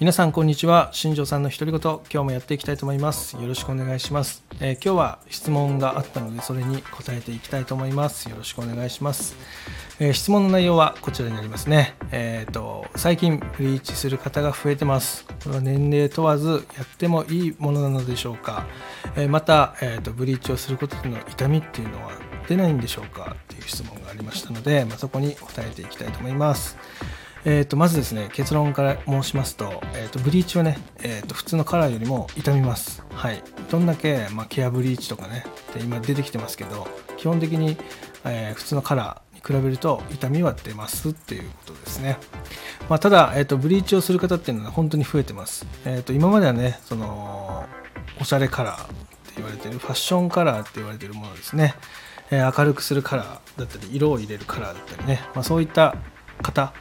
皆さんこんにちは。新庄さんの独り言今日もやっていきたいと思います。よろしくお願いします、えー、今日は質問があったのでそれに答えていきたいと思います。よろしくお願いします、えー、質問の内容はこちらになりますね。えっ、ー、と最近ブリーチする方が増えてます。これは年齢問わずやってもいいものなのでしょうか、えまた、えーと、ブリーチをすることでの痛みっていうのは出ないんでしょうか。っていう質問がありましたので、まあ、そこに答えていきたいと思います。えー、とまずですね結論から申しますと,、えー、とブリーチはね、えー、と普通のカラーよりも傷みます、はい、どんだけ、まあ、ケアブリーチとかねで今出てきてますけど基本的に、えー、普通のカラーに比べると痛みは出ますっていうことですね、まあ、ただ、えー、とブリーチをする方っていうのは本当に増えてます、えー、と今まではねそのおしゃれカラーって言われてるファッションカラーって言われてるものですね、えー、明るくするカラーだったり色を入れるカラーだったりね、まあ、そういった方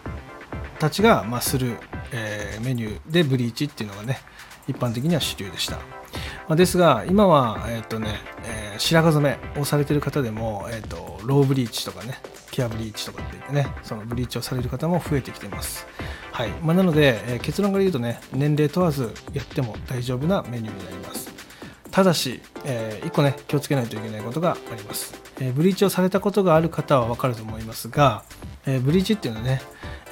たちが、まあ、する、えー、メニューでブリーチっていうのがね一般的には主流でした、まあ、ですが今は、えーとねえー、白髪染めをされてる方でも、えーと、ローブリーチとかねケアブリーチとかって言ってねそのブリーチをされる方も増えてきてます。はい。まあ、なので、えー、結論から言うとね年齢問わずやっても大丈夫なメニューになります。ただし、えー、1個ね気をつけないといけないことがあります、えー、ブリーチをされたことがある方は分かると思いますが、え、ブリーチっていうのはね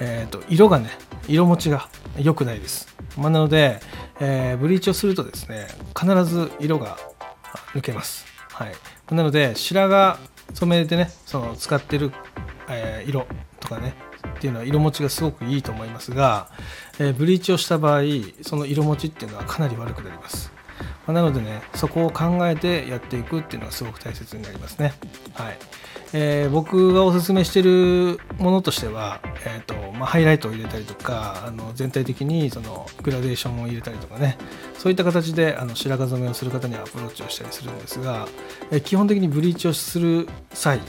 えーと、色がね色持ちが良くないです、まあ、なので、えー、ブリーチをするとですね必ず色が抜けます、はい、なので白髪染めでねその使ってる、えー、色とかねっていうのは色持ちがすごくいいと思いますが、えー、ブリーチをした場合その色持ちっていうのはかなり悪くなります、ま、なのでねそこを考えてやっていくっていうのはすごく大切になりますね。はい。えー、僕がおすすめしてるものとしては、えーとまあ、ハイライトを入れたりとかあの全体的にそのグラデーションを入れたりとかね。そういった形であの白髪染めをする方にはアプローチをしたりするんですが、えー、基本的にブリーチをする際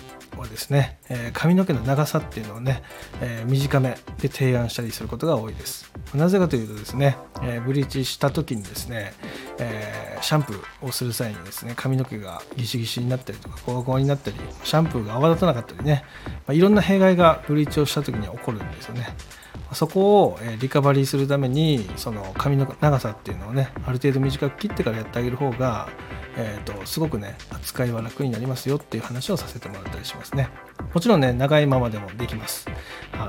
はですね、えー、髪の毛の長さっていうのをね、えー、短めで提案したりすることが多いです。なぜかというとですね、え、ブリーチした時にですね、えシャンプーをする際にですね髪の毛がギシギシになったりとかゴワゴワになったりシャンプーが泡立たなかったりね、まあ、いろんな弊害がブリーチをした時には起こるんですよね。そこをリカバリーするためにその髪の長さっていうのをねある程度短く切ってからやってあげる方がえーと、すごくね扱いは楽になりますよっていう話をさせてもらったりしますね。もちろんね長いままでもできます。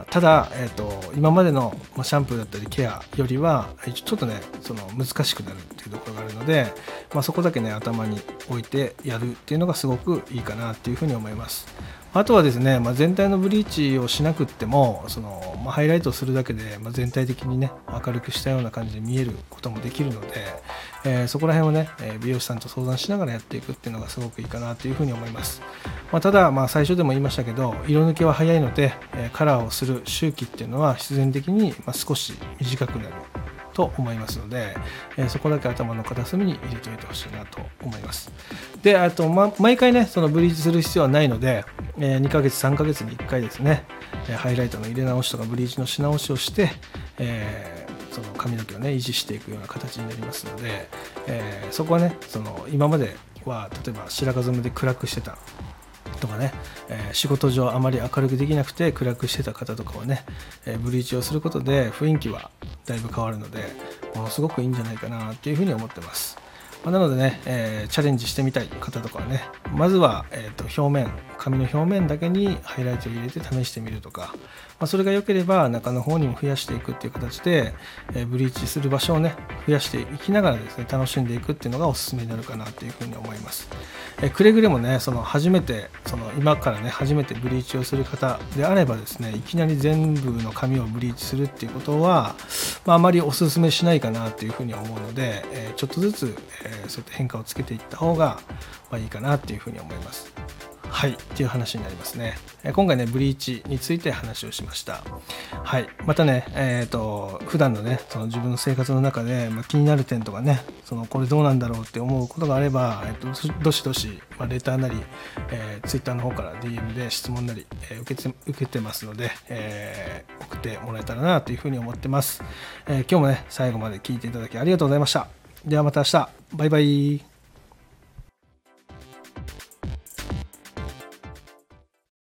ただ、えーと、今までのシャンプーだったりケアよりはちょっとねその難しくなるっていうところがあるので、まあ、そこだけね頭に置いてやるっていうのがすごくいいかなっていうふうに思います。あとはですね、まあ、全体のブリーチをしなくってもその、まあ、ハイライトするだけで、まあ、全体的にね明るくしたような感じで見えることもできるので、えー、そこら辺をねえ美容師さんと相談しながらやっていくっていうのがすごくいいかなというふうに思います、まあ、ただ、まあ、最初でも言いましたけど色抜けは早いので、えカラーをする周期っていうのは必然的にま少し短くなると思いますので、えー、そこだけ頭の片隅に入れておいてほしいなと思います。で、あと、ま、毎回ね、そのブリーチする必要はないので、えー、2ヶ月、3ヶ月に1回ですね、えハイライトの入れ直しとかブリーチのし直しをして、え、その髪の毛をね維持していくような形になりますので、えそこはねその今までは例えば白髪染めで暗くしてたとかね、えー、仕事上あまり明るくできなくて暗くしてた方とかはね、えー、ブリーチをすることで雰囲気はだいぶ変わるのでものすごくいいんじゃないかなっていうふうに思ってます。まなのでね、えー、チャレンジしてみたい方とかはねまずは、えーと、表面紙の表面だけにハイライトを入れて試してみるとか、まあ、それが良ければ中の方にも増やしていくっていう形で、えー、ブリーチする場所をね増やしていきながらですね楽しんでいくっていうのがおすすめになるかなというふうに思います、えー、くれぐれもねその初めてその今からね初めてブリーチをする方であればですねいきなり全部の髪をブリーチするっていうことは、まあ、あまりおすすめしないかなというふうに思うので、え、ちょっとずつ、えー、そういった変化をつけていった方が、まあ、いいかなっていうふうに思います。はい、っていう話になりますね。今回ね、ブリーチについて話をしました。はい、またね、えっ、ー、と、普段のね、その自分の生活の中で、まあ、気になる点とかね、そのこれどうなんだろうって思うことがあれば、えーと、どしどし、まあ、レターなり、えー、Twitter の方から DM で質問なり、えー、受けて受けてますので、えー、送ってもらえたらなというふうに思ってます、え今日もね、最後まで聞いていただきありがとうございました。ではまた明日。バイバイ。